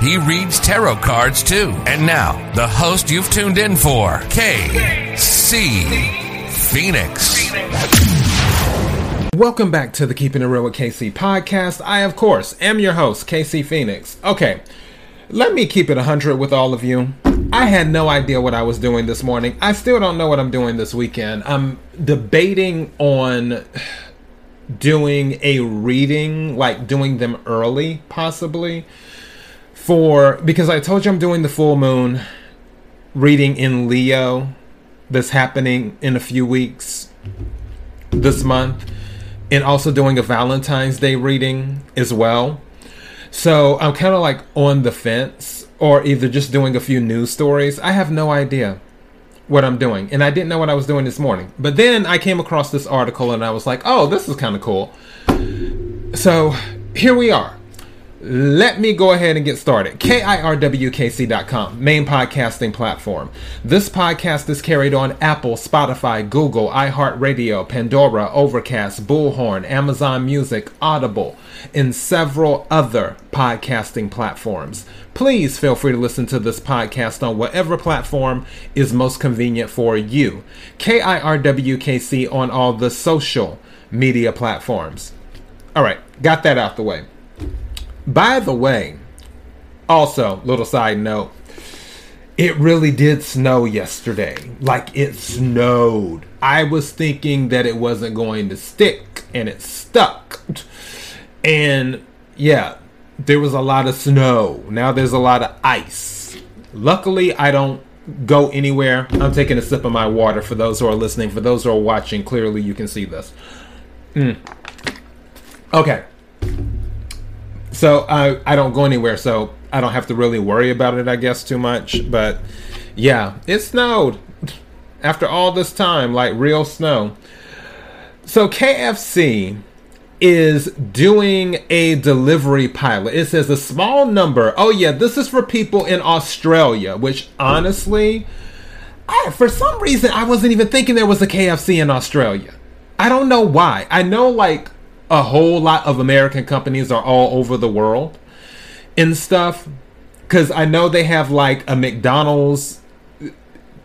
He reads tarot cards too. And now, the host you've tuned in for, KC Phoenix. Welcome back to the Keeping It Real with KC podcast. I, of course, am your host, KC Phoenix. Okay, let me keep it 100 with all of you. I had no idea what I was doing this morning. I still don't know what I'm doing this weekend. I'm debating on doing a reading, like doing them early, possibly. For because I told you I'm doing the full moon reading in Leo that's happening in a few weeks this month, and also doing a Valentine's Day reading as well. So I'm kind of like on the fence, or either just doing a few news stories. I have no idea what I'm doing. And I didn't know what I was doing this morning. But then I came across this article and I was like, oh, this is kind of cool. So here we are. Let me go ahead and get started. KIRWKC.com, main podcasting platform. This podcast is carried on Apple, Spotify, Google, iHeartRadio, Pandora, Overcast, Bullhorn, Amazon Music, Audible, and several other podcasting platforms. Please feel free to listen to this podcast on whatever platform is most convenient for you. KIRWKC on all the social media platforms. All right, got that out the way. By the way, also, little side note, it really did snow yesterday. Like it snowed. I was thinking that it wasn't going to stick, and it stuck. And yeah, there was a lot of snow. Now there's a lot of ice. Luckily, I don't go anywhere. I'm taking a sip of my water for those who are listening. For those who are watching, clearly you can see this. Mm. Okay. So I I don't go anywhere, so I don't have to really worry about it, I guess, too much. But yeah, it snowed after all this time, like real snow. So KFC is doing a delivery pilot. It says a small number. Oh yeah, this is for people in Australia, which honestly, I, for some reason I wasn't even thinking there was a KFC in Australia. I don't know why. I know like a whole lot of American companies are all over the world and stuff. Because I know they have like a McDonald's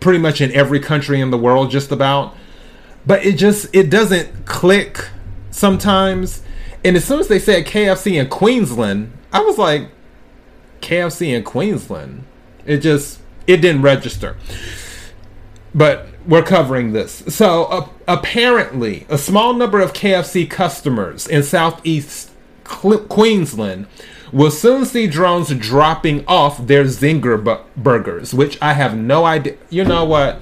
pretty much in every country in the world, just about. But it just it doesn't click sometimes. And as soon as they said KFC in Queensland, I was like, KFC in Queensland. It just it didn't register. But we're covering this. So uh, apparently, a small number of KFC customers in Southeast Queensland will soon see drones dropping off their Zinger bu- burgers, which I have no idea. You know what?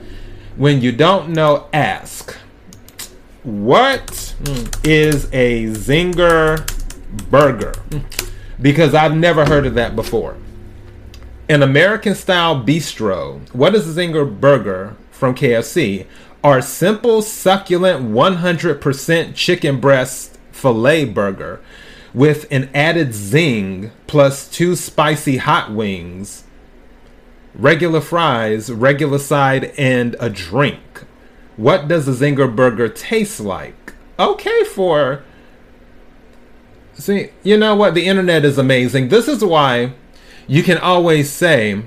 When you don't know, ask. What is a Zinger burger? Because I've never heard of that before. An American style bistro. What is a Zinger burger? from KFC are simple, succulent 100% chicken breast filet burger with an added zing plus two spicy hot wings, regular fries, regular side, and a drink. What does a zinger burger taste like? Okay, for. See, you know what? The internet is amazing. This is why you can always say,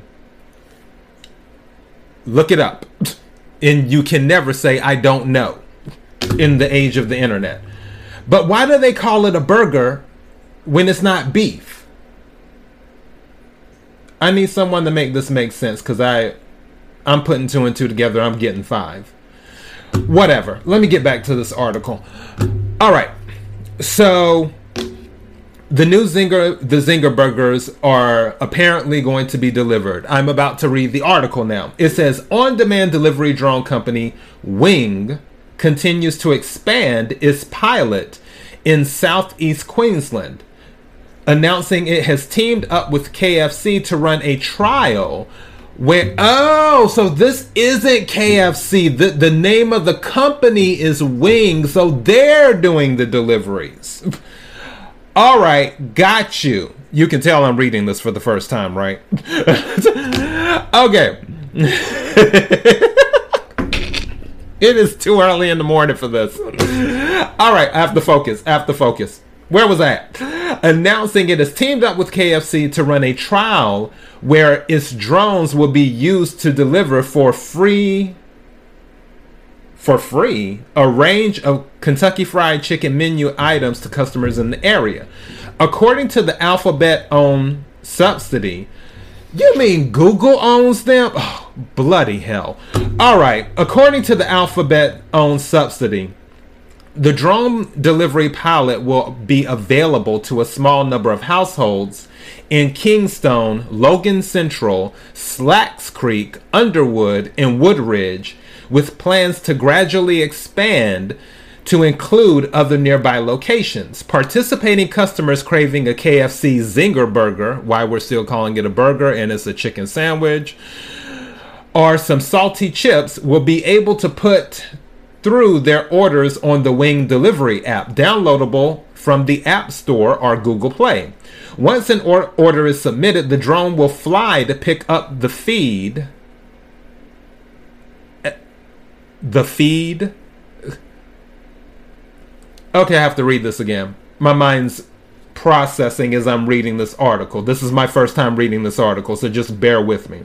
look it up. and you can never say I don't know in the age of the internet. But why do they call it a burger when it's not beef? I need someone to make this make sense because I I'm putting two and two together. I'm getting five. Whatever. Let me get back to this article. All right. So the new Zinger, the Zinger burgers are apparently going to be delivered. I'm about to read the article now. It says on demand delivery drone company Wing continues to expand its pilot in southeast Queensland, announcing it has teamed up with KFC to run a trial When oh, so this isn't KFC. The the name of the company is Wing, so they're doing the deliveries. All right, got you. You can tell I'm reading this for the first time, right? okay. it is too early in the morning for this. All right, I have to focus. I have to focus. Where was that? Announcing it has teamed up with KFC to run a trial where its drones will be used to deliver for free for free a range of Kentucky Fried Chicken menu items to customers in the area. According to the Alphabet owned subsidy, you mean Google owns them? Oh, bloody hell. All right, according to the Alphabet owned subsidy, the drone delivery pilot will be available to a small number of households in Kingston, Logan Central, Slacks Creek, Underwood, and Woodridge, with plans to gradually expand to include other nearby locations. Participating customers craving a KFC Zinger burger, why we're still calling it a burger and it's a chicken sandwich, or some salty chips will be able to put through their orders on the Wing Delivery app, downloadable from the App Store or Google Play. Once an or- order is submitted, the drone will fly to pick up the feed. The feed? Okay, I have to read this again. My mind's processing as I'm reading this article. This is my first time reading this article, so just bear with me.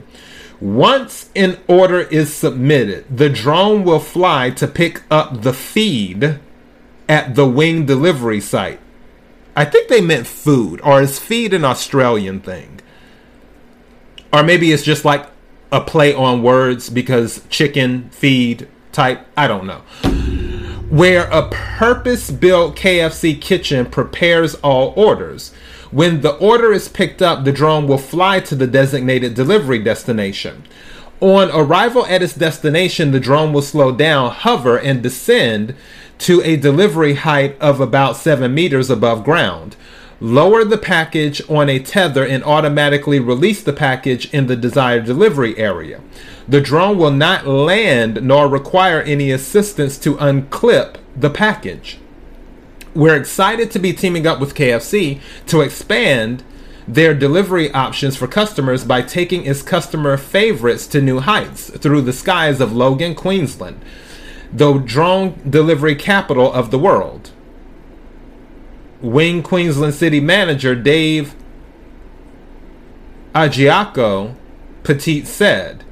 Once an order is submitted, the drone will fly to pick up the feed at the wing delivery site. I think they meant food, or is feed an Australian thing? Or maybe it's just like a play on words because chicken, feed type, I don't know. Where a purpose built KFC kitchen prepares all orders. When the order is picked up, the drone will fly to the designated delivery destination. On arrival at its destination, the drone will slow down, hover, and descend to a delivery height of about 7 meters above ground. Lower the package on a tether and automatically release the package in the desired delivery area. The drone will not land nor require any assistance to unclip the package. We're excited to be teaming up with KFC to expand their delivery options for customers by taking its customer favorites to new heights through the skies of Logan, Queensland, the drone delivery capital of the world. Wing Queensland City Manager Dave Agiaco Petit said,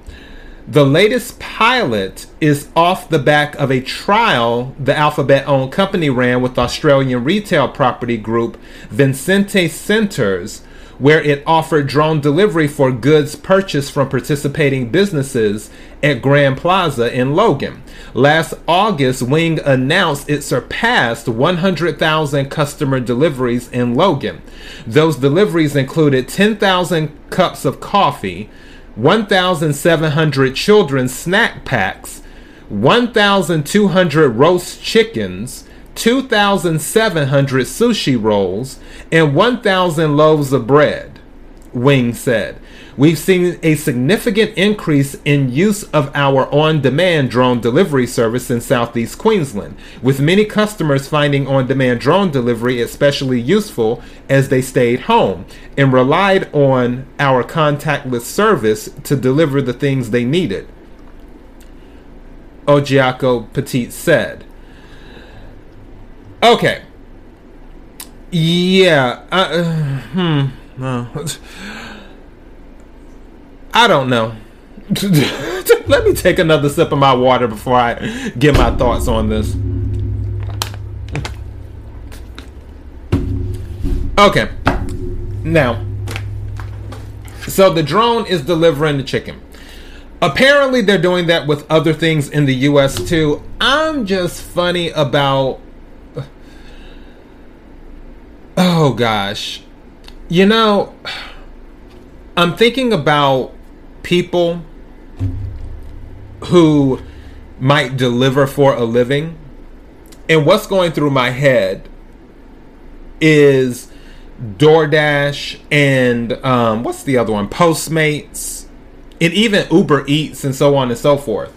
the latest pilot is off the back of a trial the Alphabet owned company ran with Australian retail property group Vicinity Centres, where it offered drone delivery for goods purchased from participating businesses at Grand Plaza in Logan. Last August, Wing announced it surpassed 100,000 customer deliveries in Logan. Those deliveries included 10,000 cups of coffee. 1,700 children's snack packs, 1,200 roast chickens, 2,700 sushi rolls, and 1,000 loaves of bread, Wing said. We've seen a significant increase in use of our on demand drone delivery service in Southeast Queensland, with many customers finding on demand drone delivery especially useful as they stayed home and relied on our contactless service to deliver the things they needed. Ojiako Petit said. Okay. Yeah. Uh, hmm. Uh, I don't know. Let me take another sip of my water before I get my thoughts on this. Okay. Now, so the drone is delivering the chicken. Apparently, they're doing that with other things in the US too. I'm just funny about. Oh gosh. You know, I'm thinking about people who might deliver for a living. And what's going through my head is DoorDash and um, what's the other one? Postmates and even Uber Eats and so on and so forth.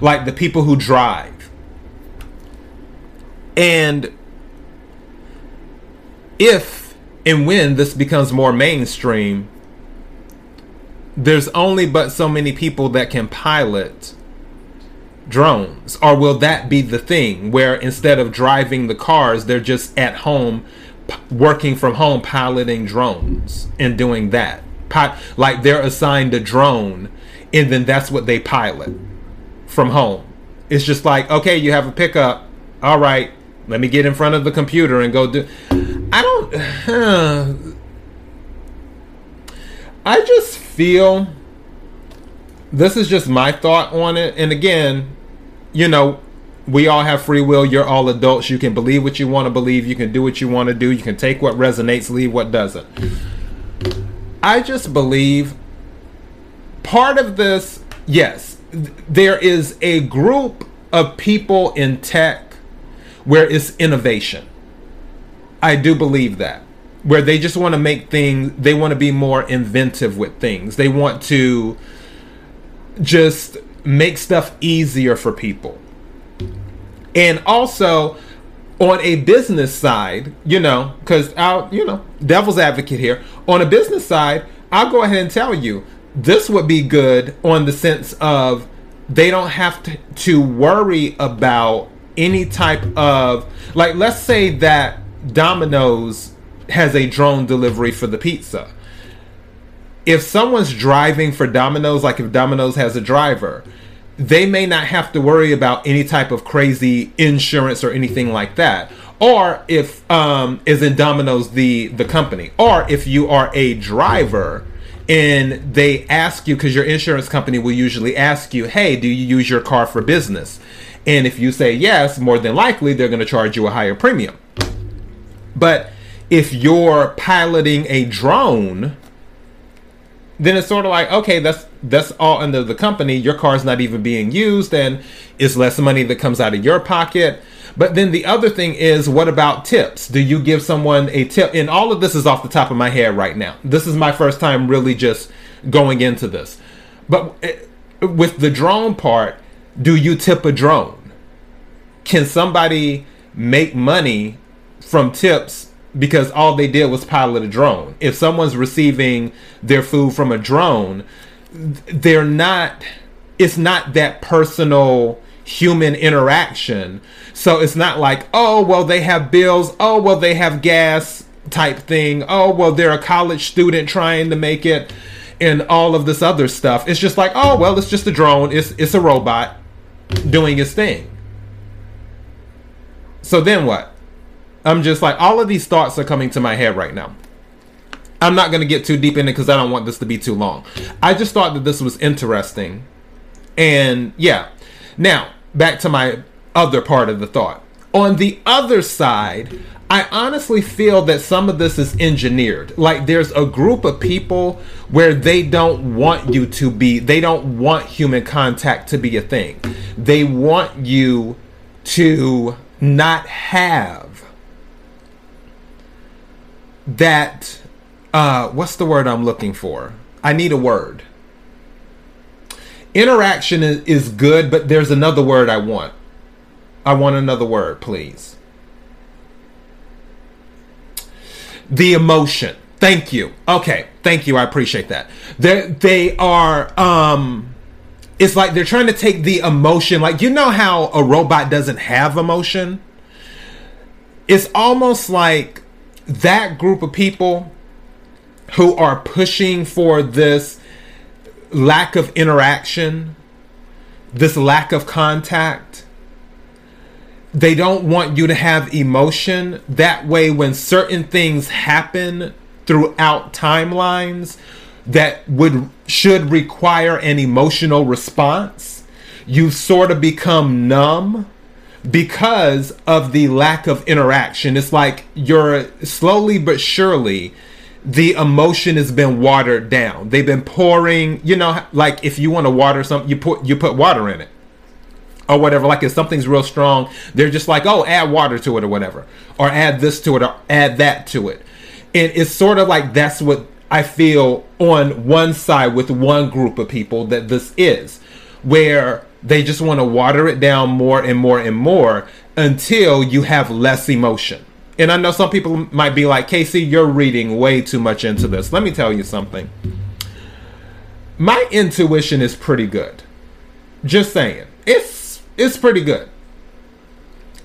Like the people who drive. And if and when this becomes more mainstream, there's only but so many people that can pilot drones. Or will that be the thing where instead of driving the cars, they're just at home working from home piloting drones and doing that? like they're assigned a drone and then that's what they pilot from home. It's just like, okay, you have a pickup. All right, let me get in front of the computer and go do. I don't. I just feel this is just my thought on it. And again, you know, we all have free will. You're all adults. You can believe what you want to believe. You can do what you want to do. You can take what resonates, leave what doesn't. I just believe part of this, yes, there is a group of people in tech where it's innovation. I do believe that. Where they just want to make things, they want to be more inventive with things. They want to just make stuff easier for people. And also, on a business side, you know, because I'll, you know, devil's advocate here. On a business side, I'll go ahead and tell you this would be good on the sense of they don't have to, to worry about any type of like let's say that Domino's has a drone delivery for the pizza. If someone's driving for Domino's, like if Domino's has a driver, they may not have to worry about any type of crazy insurance or anything like that. Or if um, is in Domino's the the company, or if you are a driver and they ask you because your insurance company will usually ask you, "Hey, do you use your car for business?" And if you say yes, more than likely they're going to charge you a higher premium. But if you're piloting a drone, then it's sort of like okay that's that's all under the company. Your car's not even being used and it's less money that comes out of your pocket. But then the other thing is what about tips? Do you give someone a tip? And all of this is off the top of my head right now. This is my first time really just going into this. But eh, with the drone part do you tip a drone? Can somebody make money from tips because all they did was pilot a drone. If someone's receiving their food from a drone, they're not it's not that personal human interaction. So it's not like, oh, well, they have bills. Oh, well, they have gas type thing. Oh, well, they're a college student trying to make it and all of this other stuff. It's just like, oh, well, it's just a drone. It's, it's a robot doing its thing. So then what? I'm just like, all of these thoughts are coming to my head right now. I'm not going to get too deep in it because I don't want this to be too long. I just thought that this was interesting. And yeah. Now, back to my other part of the thought. On the other side, I honestly feel that some of this is engineered. Like there's a group of people where they don't want you to be, they don't want human contact to be a thing. They want you to not have that uh, what's the word I'm looking for? I need a word. Interaction is, good, but there's another word I want. I want another word, please. The emotion. Thank you. Okay, thank you. I appreciate that. They they are um it's like they're trying to take the emotion like you know how a robot doesn't have emotion? It's almost like that group of people who are pushing for this lack of interaction, this lack of contact, they don't want you to have emotion. That way, when certain things happen throughout timelines that would should require an emotional response, you sort of become numb because of the lack of interaction. It's like you're slowly but surely the emotion has been watered down. They've been pouring, you know, like if you want to water something, you put you put water in it. Or whatever, like if something's real strong, they're just like, oh, add water to it or whatever. Or add this to it or add that to it. And it's sort of like that's what I feel on one side with one group of people that this is, where they just want to water it down more and more and more until you have less emotion. And I know some people might be like, KC, you're reading way too much into this. Let me tell you something. My intuition is pretty good. Just saying. It's it's pretty good.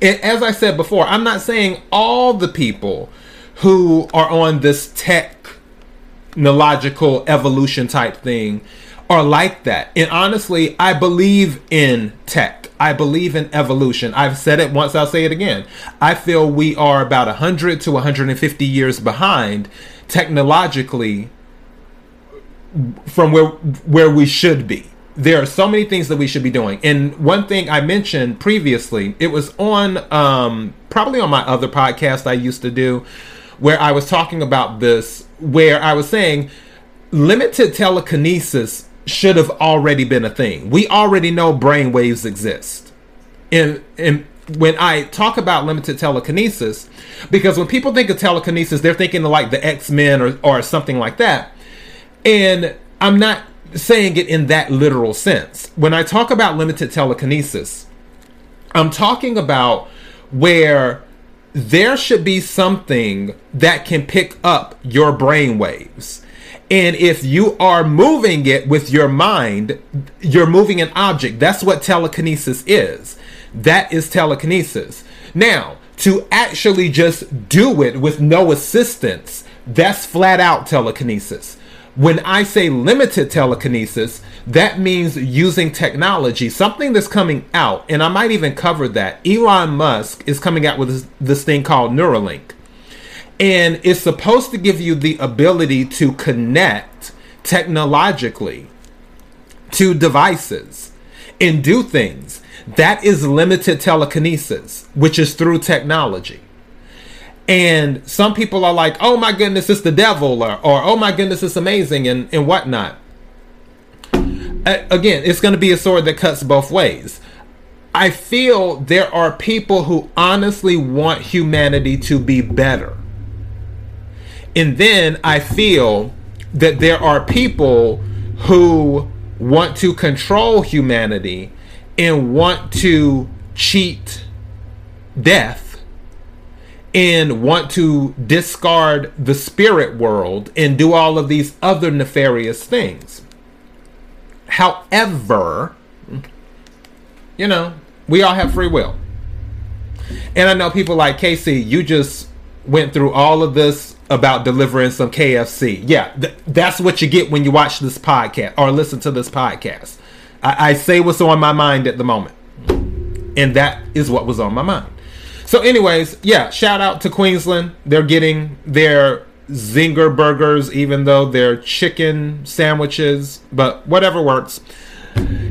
And as I said before, I'm not saying all the people who are on this technological evolution type thing are like that. And honestly, I believe in tech. I believe in evolution. I've said it once, I'll say it again. I feel we are about 100 to 150 years behind technologically from where where we should be. There are so many things that we should be doing. And one thing I mentioned previously, it was on um, probably on my other podcast I used to do, where I was talking about this, where I was saying limited telekinesis should have already been a thing. We already know brainwaves exist. And and when I talk about limited telekinesis, because when people think of telekinesis, they're thinking of like the X-Men or, or something like that. And I'm not saying it in that literal sense. When I talk about limited telekinesis, I'm talking about where there should be something that can pick up your brain waves. And if you are moving it with your mind, you're moving an object. That's what telekinesis is. That is telekinesis. Now, to actually just do it with no assistance, that's flat out telekinesis. When I say limited telekinesis, that means using technology, something that's coming out, and I might even cover that. Elon Musk is coming out with this, this thing called Neuralink and it's supposed to give you the ability to connect technologically to devices and do things. That is limited telekinesis, which is through technology. And some people are like, oh my goodness, it's the devil, or, or oh my goodness, it's amazing, and, and whatnot. Again, it's going to be a sword that cuts both ways. I feel there are people who honestly want humanity to be better and then I feel that there are people who want to control humanity and want to cheat death and want to discard the spirit world and do all of these other nefarious things. However, you know, we all have free will. And I know people like KC, you just went through all of this about delivering some KFC. Yeah, th- that's what you get when you watch this podcast or listen to this podcast. I-, I say what's on my mind at the moment, and that is what was on my mind. So, anyways, yeah, shout out to Queensland. They're getting their zinger burgers, even though they're chicken sandwiches, but whatever works.